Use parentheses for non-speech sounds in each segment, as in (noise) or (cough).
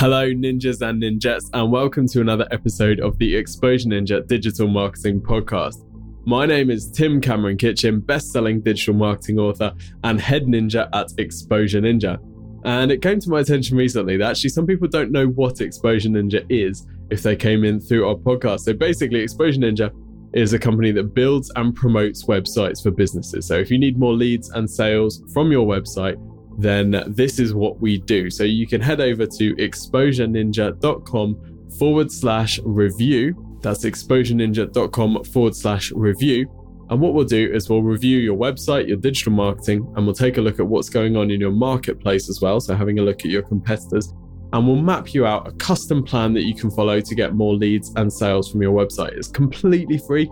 Hello, ninjas and ninjas, and welcome to another episode of the Exposure Ninja Digital Marketing Podcast. My name is Tim Cameron Kitchen, best selling digital marketing author and head ninja at Exposure Ninja. And it came to my attention recently that actually some people don't know what Exposure Ninja is if they came in through our podcast. So basically, Exposure Ninja is a company that builds and promotes websites for businesses. So if you need more leads and sales from your website, then this is what we do. So you can head over to exposureninja.com forward slash review. That's exposureninja.com forward slash review. And what we'll do is we'll review your website, your digital marketing, and we'll take a look at what's going on in your marketplace as well. So having a look at your competitors. And we'll map you out a custom plan that you can follow to get more leads and sales from your website. It's completely free.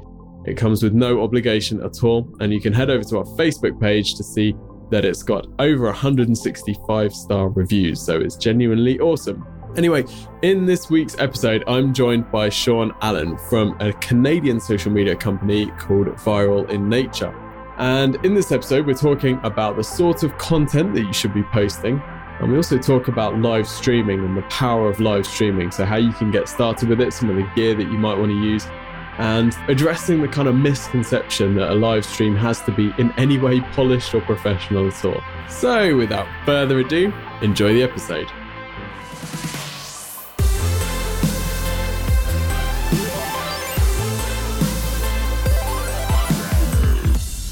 It comes with no obligation at all. And you can head over to our Facebook page to see that it's got over 165 star reviews, so it's genuinely awesome. Anyway, in this week's episode, I'm joined by Sean Allen from a Canadian social media company called Viral in Nature. And in this episode, we're talking about the sort of content that you should be posting. And we also talk about live streaming and the power of live streaming. So, how you can get started with it, some of the gear that you might want to use, and addressing the kind of misconception that a live stream has to be in any way polished or professional at all. So, without further ado, enjoy the episode.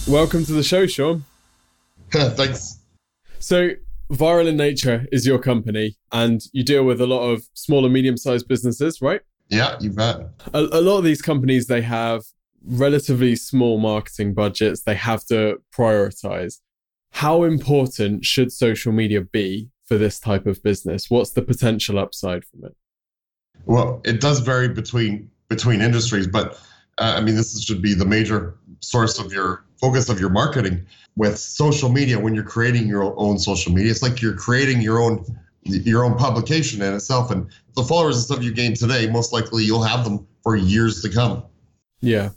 Welcome to the show, Sean. (laughs) Thanks. So, Viral in Nature is your company, and you deal with a lot of small and medium sized businesses, right? Yeah, you bet. A, a lot of these companies, they have relatively small marketing budgets. They have to prioritize. How important should social media be for this type of business? What's the potential upside from it? Well, it does vary between between industries, but uh, I mean, this should be the major source of your focus of your marketing with social media. When you're creating your own social media, it's like you're creating your own your own publication in itself. And the followers and stuff you gain today, most likely you'll have them for years to come. Yeah.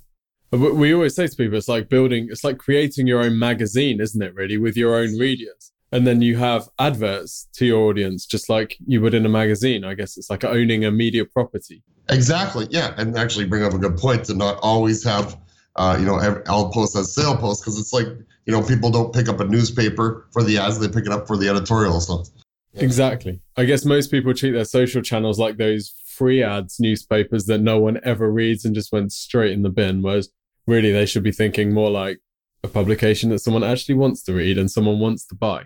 We always say to people, it's like building, it's like creating your own magazine, isn't it, really, with your own readers? And then you have adverts to your audience, just like you would in a magazine. I guess it's like owning a media property. Exactly. Yeah. And actually bring up a good point to not always have, uh, you know, I'll post as sale posts because it's like, you know, people don't pick up a newspaper for the ads, they pick it up for the editorial stuff. Exactly. I guess most people treat their social channels like those free ads newspapers that no one ever reads and just went straight in the bin. Whereas really they should be thinking more like a publication that someone actually wants to read and someone wants to buy.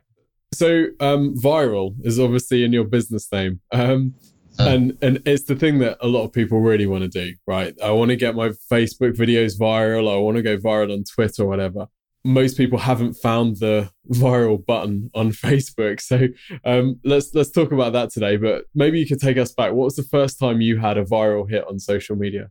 So um, viral is obviously in your business name. Um, and and it's the thing that a lot of people really want to do, right? I want to get my Facebook videos viral. I want to go viral on Twitter or whatever most people haven't found the viral button on (laughs) Facebook. So um, let's let's talk about that today. But maybe you could take us back. What was the first time you had a viral hit on social media?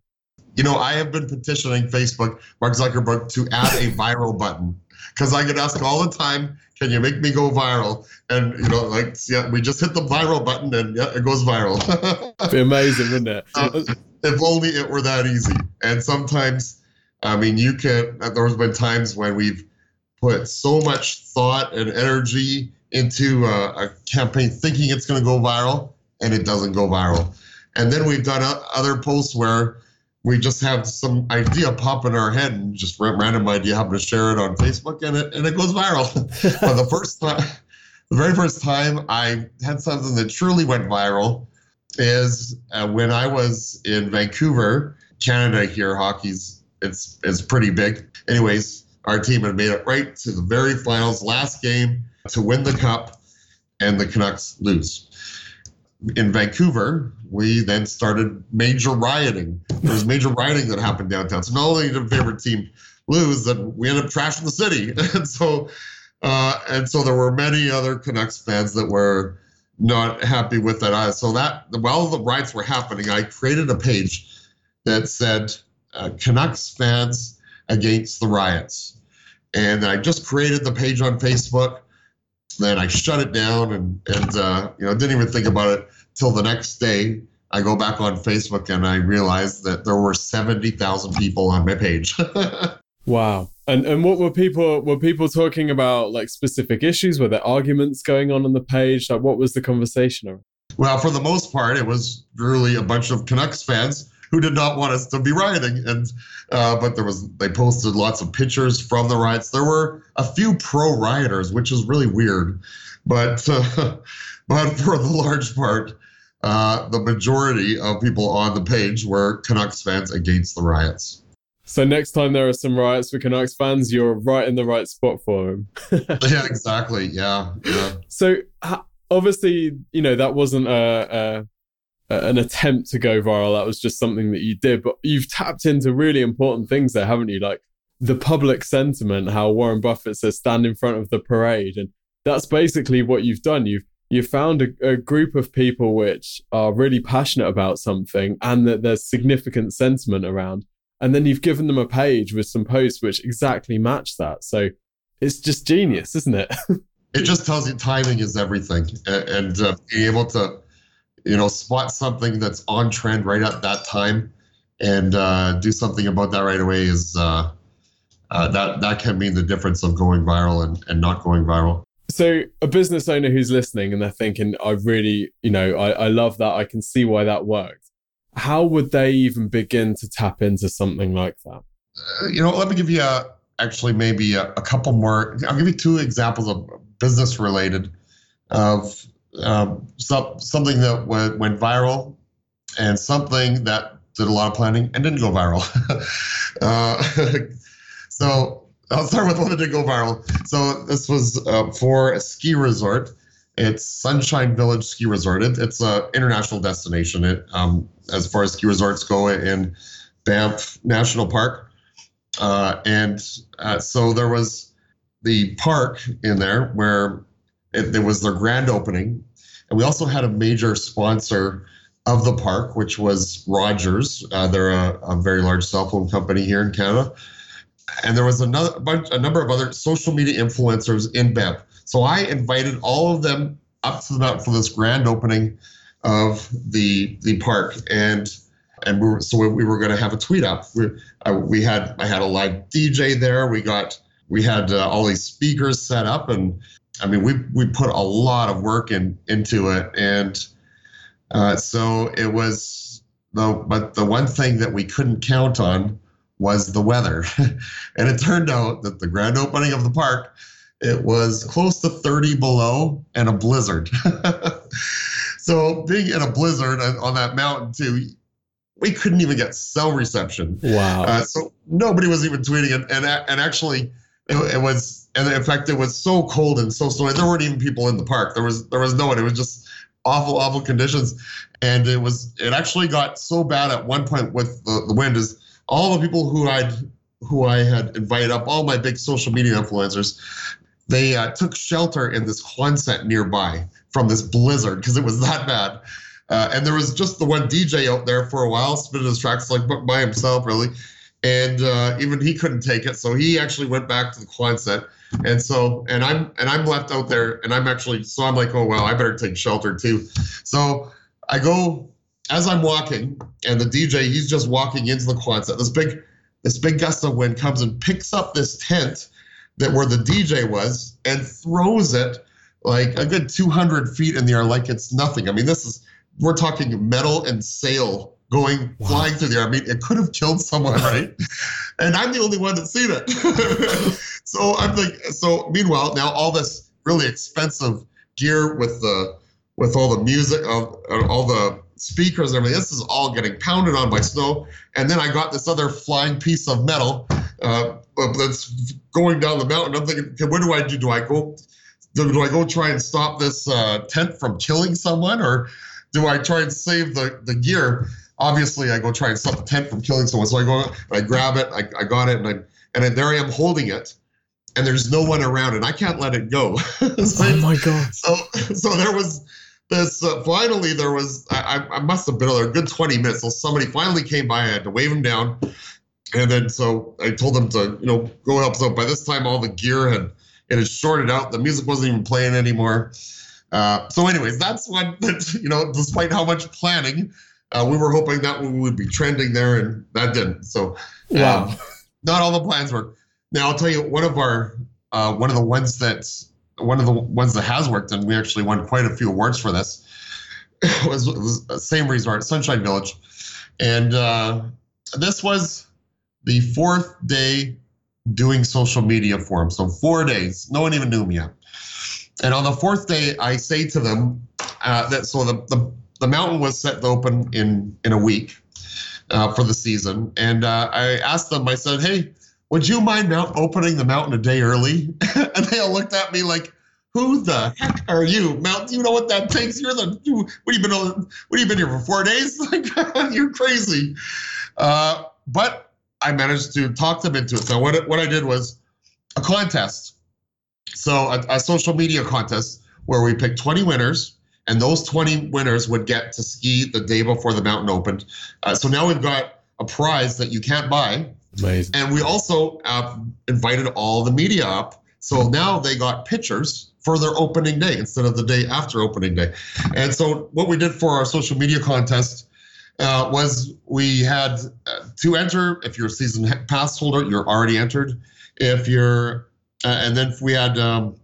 You know, I have been petitioning Facebook, Mark Zuckerberg, to add a viral button because I get asked all the time, "Can you make me go viral?" And you know, like, yeah, we just hit the viral button and yeah, it goes viral. (laughs) be amazing, wouldn't it? Uh, if only it were that easy. And sometimes I mean, you can. There's been times when we've put so much thought and energy into a, a campaign, thinking it's going to go viral, and it doesn't go viral. And then we've done other posts where we just have some idea pop in our head and just random idea happen to share it on Facebook and it and it goes viral. (laughs) but the first time, the very first time I had something that truly went viral is uh, when I was in Vancouver, Canada. Here, hockey's it's it's pretty big. Anyways, our team had made it right to the very finals, last game to win the cup, and the Canucks lose. In Vancouver, we then started major rioting. There was major rioting that happened downtown. So not only did favorite team lose, that we ended up trashing the city. (laughs) and so, uh, and so there were many other Canucks fans that were not happy with that. So that while the riots were happening, I created a page that said uh, Canucks fans against the riots. And I just created the page on Facebook. Then I shut it down and, and uh, you know, didn't even think about it till the next day. I go back on Facebook and I realized that there were 70,000 people on my page. (laughs) wow. And and what were people were people talking about like specific issues? Were there arguments going on on the page? Like what was the conversation? Well, for the most part, it was really a bunch of Canucks fans who did not want us to be rioting. And uh, but there was they posted lots of pictures from the riots. There were a few pro rioters, which is really weird, but uh, (laughs) but for the large part, uh, the majority of people on the page were Canucks fans against the riots. So next time there are some riots for Canucks fans, you're right in the right spot for them. (laughs) yeah, exactly. Yeah, yeah. So obviously, you know that wasn't a, a, an attempt to go viral. That was just something that you did. But you've tapped into really important things there, haven't you? Like the public sentiment, how Warren Buffett says, "Stand in front of the parade," and that's basically what you've done. You've you found a, a, group of people which are really passionate about something and that there's significant sentiment around. And then you've given them a page with some posts which exactly match that. So it's just genius, isn't it? (laughs) it just tells you timing is everything. And, uh, being able to, you know, spot something that's on trend right at that time and uh, do something about that right away is uh, uh that, that can mean the difference of going viral and, and not going viral. So, a business owner who's listening and they're thinking, I really, you know, I, I love that. I can see why that worked. How would they even begin to tap into something like that? Uh, you know, let me give you a, actually maybe a, a, couple more. I'll give you two examples of business related of um, some, something that went, went viral and something that did a lot of planning and didn't go viral. (laughs) uh, (laughs) so, I'll start with one that did go viral. So this was uh, for a ski resort. It's Sunshine Village Ski Resort. It, it's an international destination. It, um, as far as ski resorts go in Banff National Park, uh, and uh, so there was the park in there where it, it was their grand opening, and we also had a major sponsor of the park, which was Rogers. Uh, they're a, a, very large cell phone company here in Canada and there was another bunch, a number of other social media influencers in Banff. So I invited all of them up to the mountain for this grand opening of the the park, and and we were, so we were going to have a tweet up. We uh, we had I had a live DJ there. We got we had uh, all these speakers set up, and I mean we we put a lot of work in into it, and uh, so it was the but the one thing that we couldn't count on was the weather. (laughs) and it turned out that the grand opening of the park, it was close to 30 below and a blizzard. (laughs) so being in a blizzard on that mountain too, we couldn't even get cell reception. Wow. Uh, so nobody was even tweeting it. And, and actually, it, it, was, and in fact, it was so cold and so snowy. There weren't even people in the park. There was, there was no one. It was just awful, awful conditions. And it was, it actually got so bad at one point with the, the wind is all the people who I'd who I had invited up, all my big social media influencers, they uh, took shelter in this Quonset nearby from this blizzard because it was that bad. Uh, and there was just the one DJ out there for a while, spinning his tracks like by himself, really. And uh, even he couldn't take it, so he actually went back to the Quonset. And so, and I'm and I'm left out there, and I'm actually so I'm like, oh well, I better take shelter too. So I go as I'm walking, and the DJ, he's just walking into the Quonset. This big, this big gust of wind comes and picks up this tent that where the DJ was and throws it like a good 200 feet in the air, like it's nothing. I mean, this is we're talking metal and sail going wow. flying through the air. I mean, it could have killed someone, (laughs) right? and I'm the only one that's seen it. (laughs) so I'm like, so meanwhile, now all this really expensive gear with the with all the music, all, all the speakers and everything. This is all getting pounded on by snow. And then I got this other flying piece of metal uh, that's going down the mountain. I'm thinking, okay, what do I do? Do I go? Do, do I go try and stop this uh, tent from killing someone, or do I try and save the the gear? Obviously, I go try and stop the tent from killing someone. So I go, and I grab it, I, I got it, and I and there I am holding it and there's no one around and I can't let it go. (laughs) so, oh my god! So so there was this uh, finally there was I, I must have been there a good 20 minutes so somebody finally came by i had to wave him down and then so i told them to you know go help so by this time all the gear had it had shorted out the music wasn't even playing anymore uh, so anyways that's what that, (laughs) you know despite how much planning uh, we were hoping that we would be trending there and that didn't so. Um, (laughs) not all the plans worked now i'll tell you one of our uh, one of the ones that one of the ones that has worked, and we actually won quite a few awards for this. (laughs) was, was the same resort, Sunshine Village, and uh, this was the fourth day doing social media for them. So four days, no one even knew me yet. And on the fourth day, I say to them uh, that so the, the the mountain was set to open in in a week uh, for the season, and uh, I asked them. I said, "Hey, would you mind mount opening the mountain a day early?" (laughs) and they all looked at me like, "Who the heck are you, Mount? You know what that takes? You're the what have you been what have you been here for four days? (laughs) (laughs) You're crazy." Uh, but I managed to talk them into it. So what what I did was a contest, so a, a social media contest where we picked 20 winners and those 20 winners would get to ski the day before the mountain opened. Uh, so now we've got a prize that you can't buy. Amazing. And we also uh, invited all the media up. So now they got pictures for their opening day instead of the day after opening day. And so what we did for our social media contest uh, was we had uh, to enter. If you're a season pass holder, you're already entered. If you're, uh, and then we had um,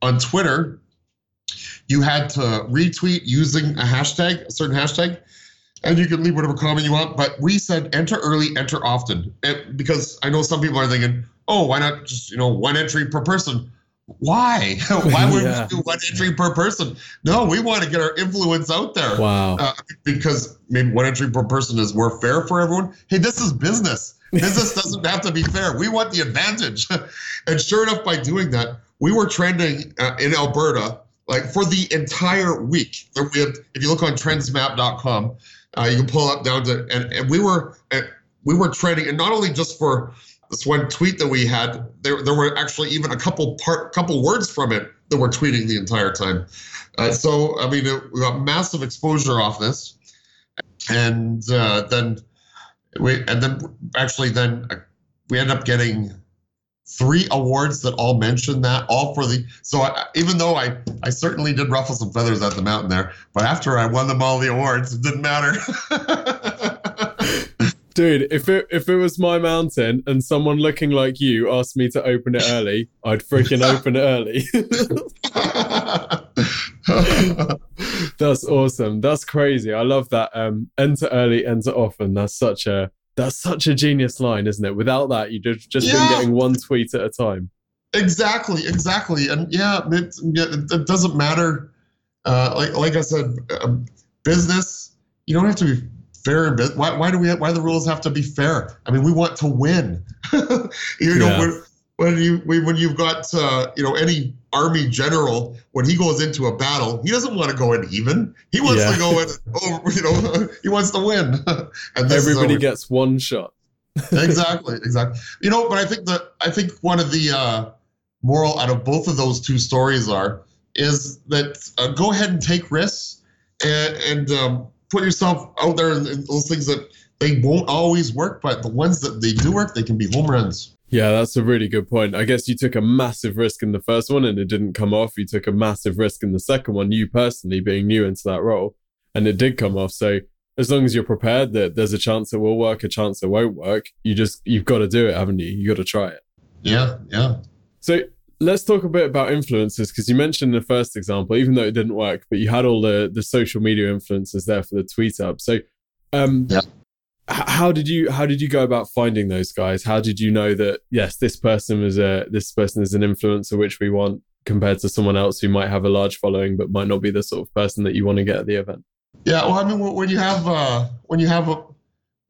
on Twitter, you had to retweet using a hashtag, a certain hashtag, and you can leave whatever comment you want. But we said enter early, enter often, and because I know some people are thinking, oh, why not just you know one entry per person? Why? (laughs) Why would yeah. we do one entry per person? No, we want to get our influence out there. Wow. Uh, because maybe one entry per person is more fair for everyone. Hey, this is business. Business (laughs) doesn't have to be fair. We want the advantage. (laughs) and sure enough, by doing that, we were trending uh, in Alberta like for the entire week. We if you look on trendsmap.com, uh, you can pull up down to, and, and we were, uh, we were trending, and not only just for this one tweet that we had, there, there were actually even a couple part, couple words from it that were tweeting the entire time. Uh, so, I mean, it, we got massive exposure off this. And uh, then we, and then actually then uh, we end up getting three awards that all mentioned that all for the so I, even though i i certainly did ruffle some feathers at the mountain there but after i won them all the awards it didn't matter. (laughs) Dude if it if it was my mountain and someone looking like you asked me to open it early i'd freaking open it early. (laughs) That's awesome. That's crazy. I love that um enter early enter often. That's such a that's such a genius line, isn't it? Without that, you'd have just yeah. been getting one tweet at a time. Exactly, exactly, and yeah, it, it doesn't matter. Uh, like like I said, um, business. You don't have to be fair in business. Why, why do we? Have, why do the rules have to be fair? I mean, we want to win. (laughs) you know, yeah when you when you've got uh, you know any army general when he goes into a battle he doesn't want to go in even. He wants yeah. to go in oh you know (laughs) he wants to win. (laughs) And everybody gets one shot. (laughs) Exactly exactly. You know but i think that i think one of the uh, moral out of both of those two stories are is that uh, go ahead and take risks and, and um, put yourself out there in, in those things that they won't always work but the ones that they do work they can be home runs yeah, that's a really good point. I guess you took a massive risk in the first one and it didn't come off. You took a massive risk in the second one, you personally being new into that role, and it did come off. So as long as you're prepared that there's a chance it will work, a chance it won't work, you just you've got to do it, haven't you? You got to try it. Yeah, yeah. So let's talk a bit about influencers because you mentioned in the first example, even though it didn't work, but you had all the the social media influencers there for the tweet up. So um, yeah how did you how did you go about finding those guys? How did you know that yes this person is a this person is an influencer which we want compared to someone else who might have a large following but might not be the sort of person that you want to get at the event? Yeah well i mean when you have uh when you have a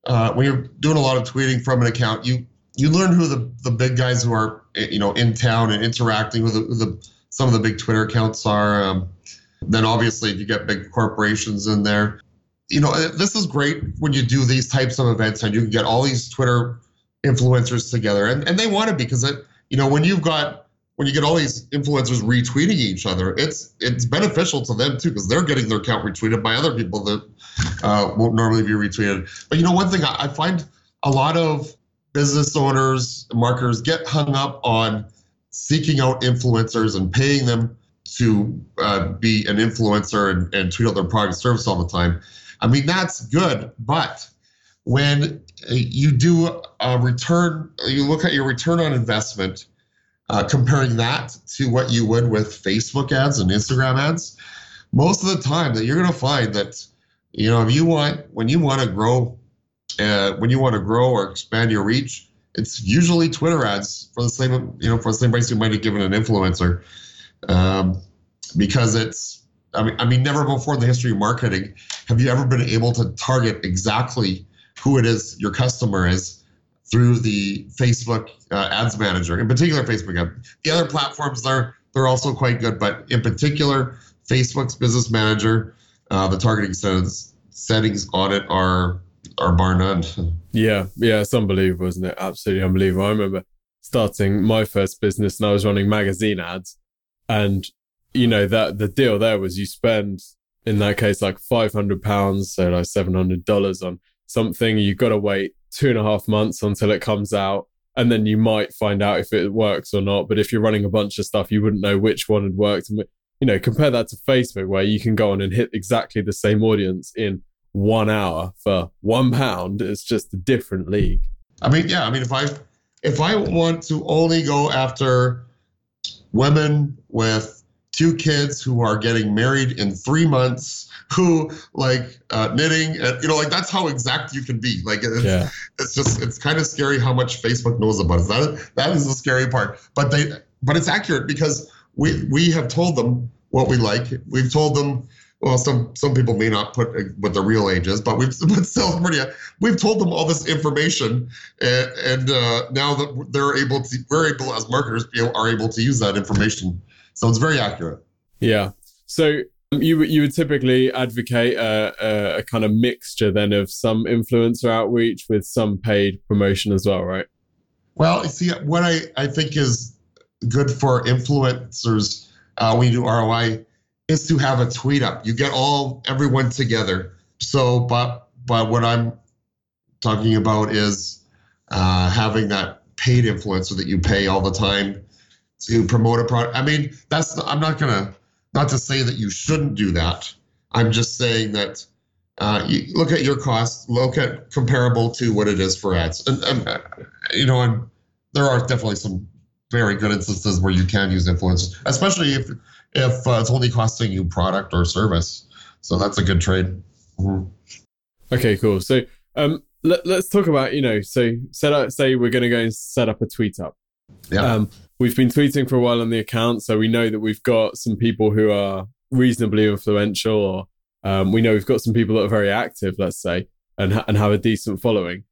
uh, when you're doing a lot of tweeting from an account you you learn who the the big guys who are you know in town and interacting with the, the some of the big twitter accounts are um, then obviously if you get big corporations in there you know, this is great when you do these types of events and you can get all these Twitter influencers together, and, and they want to because it, you know, when you've got when you get all these influencers retweeting each other, it's it's beneficial to them too because they're getting their account retweeted by other people that uh, won't normally be retweeted. But you know, one thing I, I find a lot of business owners, marketers get hung up on seeking out influencers and paying them to uh, be an influencer and, and tweet out their product service all the time. I mean, that's good. But when you do a return, you look at your return on investment, uh, comparing that to what you would with Facebook ads and Instagram ads, most of the time that you're going to find that you know if you want when you want to grow uh, when you want to grow or expand your reach it's usually twitter ads for the same you know for the same price you might have given an influencer um, because it's I mean, I mean never before in the history of marketing have you ever been able to target exactly who it is your customer is through the facebook uh, ads manager in particular facebook ad. the other platforms they're they're also quite good but in particular Facebook's Business Manager, uh, the targeting settings settings on it are are bar none. Yeah, yeah, it's unbelievable, isn't it? Absolutely unbelievable. I remember starting my first business and I was running magazine ads, and you know that the deal there was you spend in that case like five hundred pounds, so like seven hundred dollars on something. you've got to wait two and a half months until it comes out. And then you might find out if it works or not. But if you're running a bunch of stuff, you wouldn't know which one had worked and you know, compare that to Facebook where you can go on and hit exactly the same audience in one hour for one pound. It's just a different league. I mean, yeah, I mean, if I if I want to only go after women with two kids who are getting married in three months, who like uh, knitting, and you know, like that's how exact you can be. Like, it's, yeah. it's just it's kind of scary how much Facebook knows about us. That that is the scary part. But they, but it's accurate because we we have told them what we like. We've told them. Well, some some people may not put what the real age is, but we've (laughs) but still pretty. We've told them all this information, and, and uh, now that they're able to, we're able as marketers are able to use that information. So it's very accurate. Yeah. So um, you you would typically advocate a, a, a, kind of mixture then of some influencer outreach with some paid promotion as well, right? Well, see, what I, I think is good for influencers uh, when you do ROI is to have a tweet up. You get all everyone together. So, but but what I'm talking about is uh, having that paid influencer that you pay all the time to promote a product. I mean, that's I'm not gonna not to say that you shouldn't do that. I'm just saying that uh, you look at your costs, look at comparable to what it is for ads, and, and you know, and there are definitely some very good instances where you can use influencers, especially if if uh, it's only costing you product or service. So that's a good trade. Mm-hmm. Okay, cool. So um, let, us talk about you know, so set up. Say we're going to go and set up a tweet up. Yeah. Um, we've been tweeting for a while on the account, so we know that we've got some people who are reasonably influential, or um, we know we've got some people that are very active, let's say, and and have a decent following.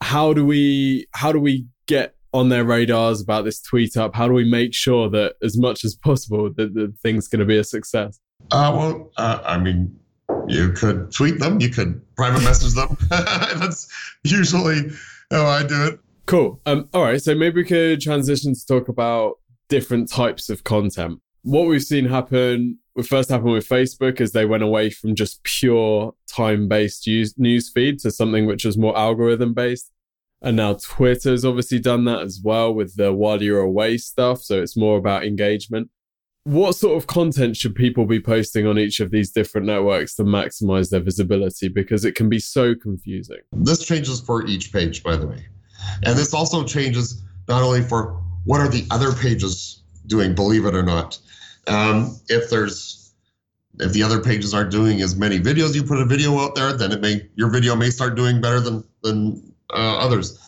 How do we how do we get on their radars about this tweet up? How do we make sure that as much as possible that the thing's going to be a success? Uh, well, uh, I mean, you could tweet them, you could private message them. (laughs) That's usually how I do it. Cool. Um, all right. So maybe we could transition to talk about different types of content. What we've seen happen, what first happened with Facebook is they went away from just pure time based news feed to something which was more algorithm based. And now Twitter's obviously done that as well with the while you're away stuff. So it's more about engagement. What sort of content should people be posting on each of these different networks to maximize their visibility? Because it can be so confusing. This changes for each page, by the way. And this also changes not only for what are the other pages doing, believe it or not. Um, if there's if the other pages aren't doing as many videos, you put a video out there, then it may your video may start doing better than than uh, others.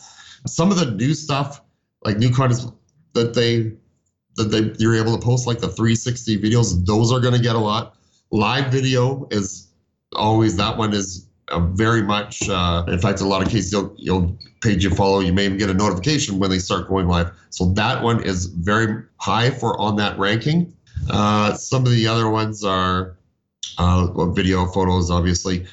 Some of the new stuff, like new content that they that they you're able to post, like the 360 videos, those are going to get a lot. Live video is always that one is very much. Uh, in fact, in a lot of cases, you'll you'll page you follow, you may even get a notification when they start going live. So that one is very high for on that ranking. Uh, some of the other ones are uh, video, photos, obviously.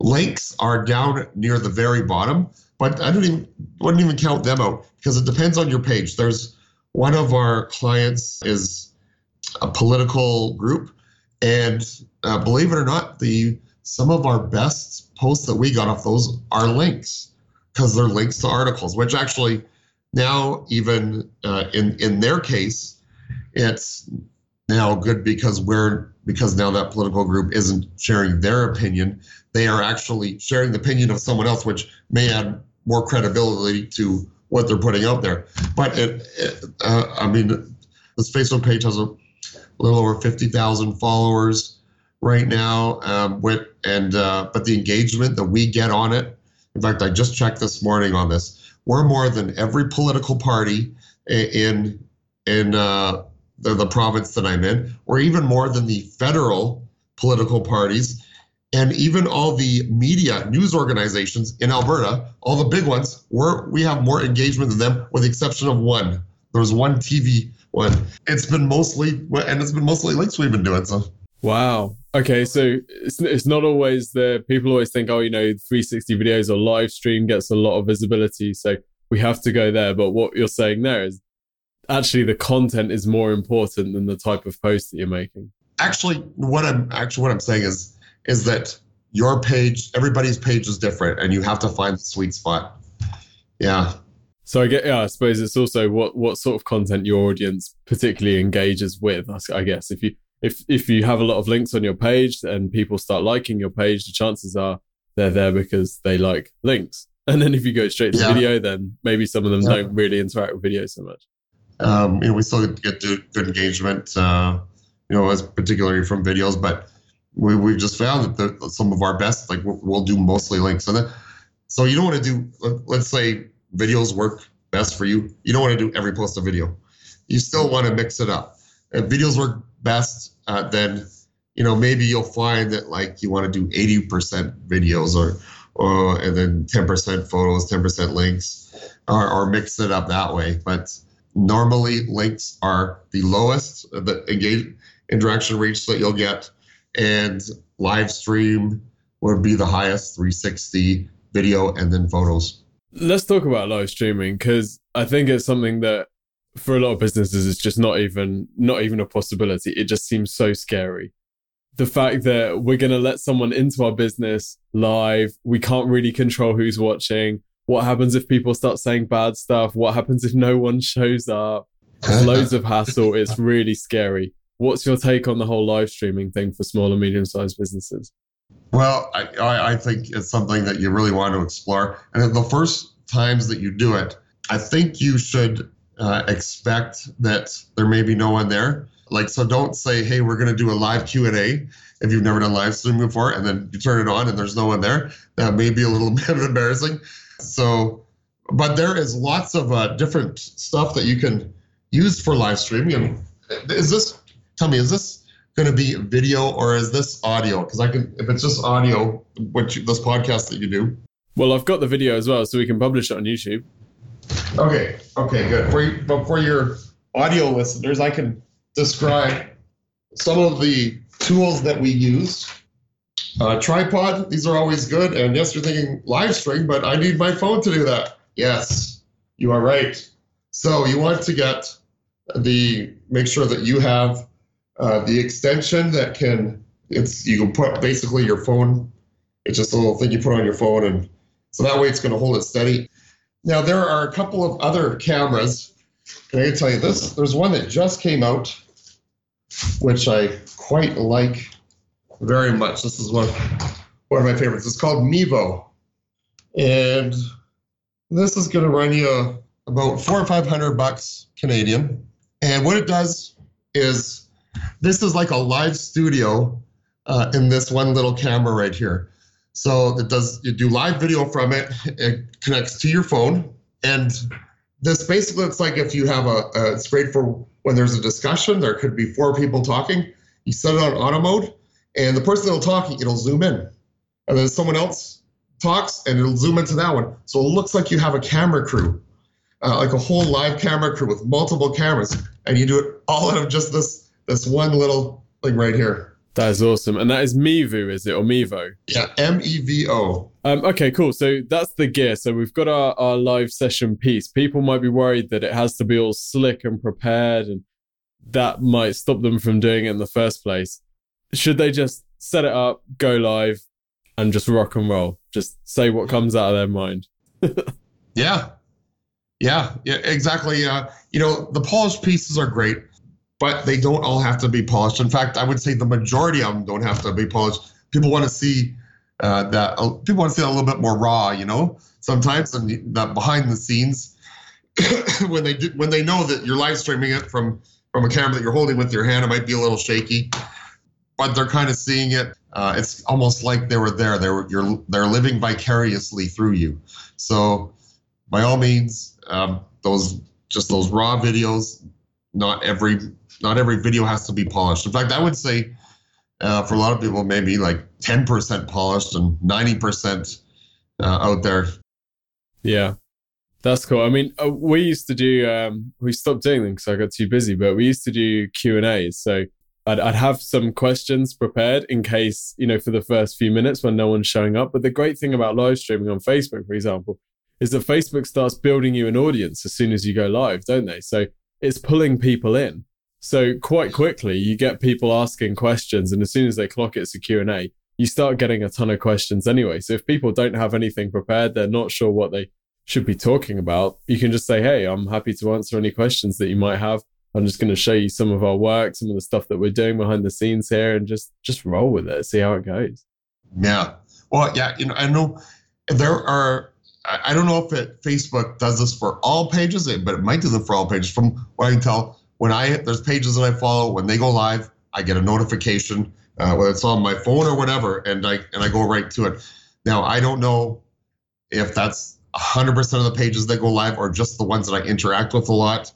Links are down near the very bottom but I don't even wouldn't even count them out because it depends on your page. There's one of our clients is a political group, and uh, believe it or not, the some of our best posts that we got off those are links because they're links to articles, which actually now even uh, in in their case, it's now good because we're because now that political group isn't sharing their opinion they are actually sharing the opinion of someone else which may add more credibility to what they're putting out there. But it, it uh, I mean, this Facebook page has a little over 50,000 followers. right now. Um, with and uh, but the engagement that we get on it. In fact, I just checked this morning on this. We're more than every political party in in uh, the, the province that I'm in, or even more than the federal political parties, and even all the media news organizations in Alberta, all the big ones. We're we have more engagement than them, with the exception of one. There's one TV one. It's been mostly and it's been mostly links we've been doing. So Wow. Okay, so it's, it's not always the people always think, oh, you know, 360 videos or live stream gets a lot of visibility, so we have to go there. But what you're saying there is actually the content is more important than the type of post that you're making. Actually, what I'm actually what I'm saying is is that your page, everybody's page is different, and you have to find the sweet spot. Yeah. So I get, yeah, I suppose it's also what what sort of content your audience particularly engages with. I guess if you if if you have a lot of links on your page and people start liking your page, the chances are they're there because they like links. And then if you go straight to yeah. video, then maybe some of them yeah. don't really interact with video so much. Um, you know, we still get good engagement, uh, you know, as particularly from videos, but we we've just found that some of our best, like we'll do mostly links, and then so you don't want to do, let's say, videos work best for you. You don't want to do every post a video. You still want to mix it up. If videos work best, uh, then you know maybe you'll find that like you want to do 80% videos or or and then 10% photos 10% links or, or mix it up that way. But normally links are the lowest the engage interaction reach that you'll get and live stream would be the highest 360 video and then photos. Let's talk about live streaming because i think it's something that for a lot of businesses it's just not even not even a possibility. It just seems so scary. The fact that we're going to let someone into our business live we can't really control who's watching. What happens if people start saying bad stuff? What happens if no one shows up? (laughs) Loads of hassle. It's really scary. What's your take on the whole live streaming thing for small and medium sized businesses? Well I, I think it's something that you really want to explore. And the first times that you do it i think you should uh, expect that there may be no one there. Like, so don't say, hey, we're going to do a live Q&A if you've never done live stream before, and then you turn it on and there's no one there. That may be a little (laughs) bit embarrassing. So, but there is lots of uh, different stuff that you can use for live streaming. And is this, tell me, is this going to be video or is this audio? Because I can, if it's just audio, which this podcast that you do. Well, I've got the video as well, so we can publish it on YouTube. Okay, okay, good. For you, but for your audio listeners, I can describe some of the tools that we use. Uh, tripod, these are always good. And yes, you're thinking live stream, but I need my phone to do that. Yes, you are right. So you want to get the make sure that you have uh, the extension that can it's you can put basically your phone. It's just a little thing you put on your phone, and so that way it's going to hold it steady. Now, there are a couple of other cameras. Can I tell you this? There's one that just came out, which I quite like very much. This is one, one of my favorites. It's called Mevo. And this is going to run you about four or 500 bucks Canadian. And what it does is this is like a live studio uh, in this one little camera right here. So it does you do live video from it. It connects to your phone, and this basically it's like if you have a, a it's great for when there's a discussion. There could be four people talking. You set it on auto mode, and the person that'll talk, it'll zoom in, and then someone else talks and it'll zoom into that one. So it looks like you have a camera crew, uh, like a whole live camera crew with multiple cameras, and you do it all out of just this this one little thing right here. That is awesome. And that is Mevo, is it? Or Mevo? Yeah, M E V O. Um, okay, cool. So that's the gear. So we've got our, our live session piece. People might be worried that it has to be all slick and prepared, and that might stop them from doing it in the first place. Should they just set it up, go live, and just rock and roll? Just say what comes out of their mind. (laughs) yeah. Yeah, yeah, exactly. Uh, you know, the polished pieces are great but they don't all have to be polished. In fact, I would say the majority of them don't have to be polished. People want to see uh, that. Uh, people want to see a little bit more raw, you know. Sometimes and that behind the scenes, (coughs) when they do, when they know that you're live streaming it from from a camera that you're holding with your hand, it might be a little shaky. but they're kind of seeing it. Uh, it's almost like they were there. They were you're they're living vicariously through you. So, by all means, um, those just those raw videos. Not every not every video has to be polished. In fact, I would say uh, for a lot of people, maybe like 10% polished and 90% uh, out there. Yeah, that's cool. I mean, uh, we used to do, um, we stopped doing them because I got too busy, but we used to do Q and A's. So I'd, I'd have some questions prepared in case, you know, for the first few minutes when no one's showing up. But the great thing about live streaming on Facebook, for example, is that Facebook starts building you an audience as soon as you go live, don't they? So it's pulling people in. So quite quickly, you get people asking questions, and as soon as they clock it, it's a Q&A. You start getting a ton of questions anyway. So if people don't have anything prepared, they're not sure what they should be talking about, you can just say, Hey, I'm happy to answer any questions that you might have. I'm just going to show you some of our work, some of the stuff that we're doing behind the scenes here, and just just roll with it, see how it goes. Yeah. Well, yeah, you know, I know there are I don't know if it, Facebook does this for all pages, but it might do them for all pages. From what I can tell, when I there's pages that I follow, when they go live, I get a notification, uh, whether it's on my phone or whatever, and I and I go right to it. Now I don't know if that's 100% of the pages that go live or just the ones that I interact with a lot.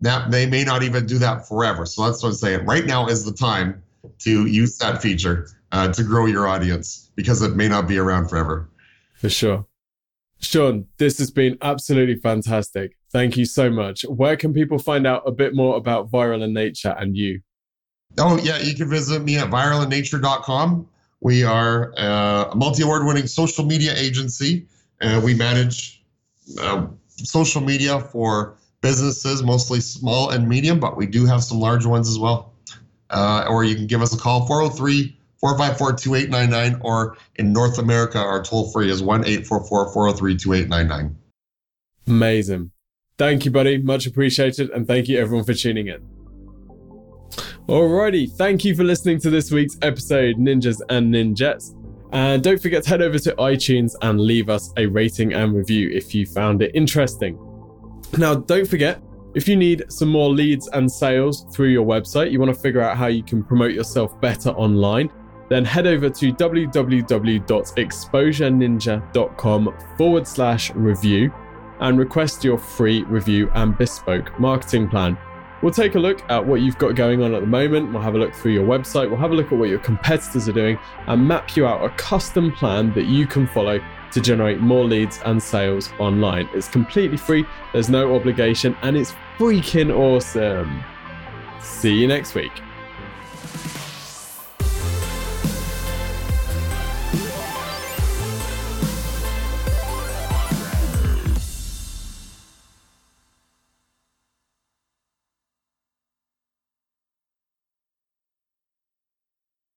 That they may not even do that forever. So that's what I'm saying. Right now is the time to use that feature uh, to grow your audience because it may not be around forever. For sure. Sean, this has been absolutely fantastic. Thank you so much. Where can people find out a bit more about Viral in Nature and you? Oh, yeah, you can visit me at viralinnature.com. We are uh, a multi award winning social media agency. Uh, we manage uh, social media for businesses, mostly small and medium, but we do have some large ones as well. Uh, or you can give us a call 403 454 2899, or in North America, our toll free is 1 844 403 2899. Amazing. Thank you, buddy. Much appreciated. And thank you, everyone, for tuning in. Alrighty. Thank you for listening to this week's episode, Ninjas and Ninjettes. And don't forget to head over to iTunes and leave us a rating and review if you found it interesting. Now, don't forget, if you need some more leads and sales through your website, you want to figure out how you can promote yourself better online, then head over to www.exposureninja.com forward slash review and request your free review and bespoke marketing plan. We'll take a look at what you've got going on at the moment. We'll have a look through your website. We'll have a look at what your competitors are doing and map you out a custom plan that you can follow to generate more leads and sales online. It's completely free, there's no obligation, and it's freaking awesome. See you next week.